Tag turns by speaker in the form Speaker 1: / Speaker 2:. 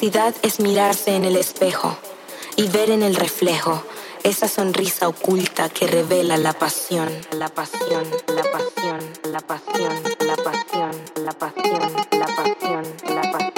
Speaker 1: Felicidad es mirarse en el espejo y ver en el reflejo esa sonrisa oculta que revela la pasión, la pasión, la pasión, la pasión, la pasión, la pasión, la pasión, la pasión. La pasión.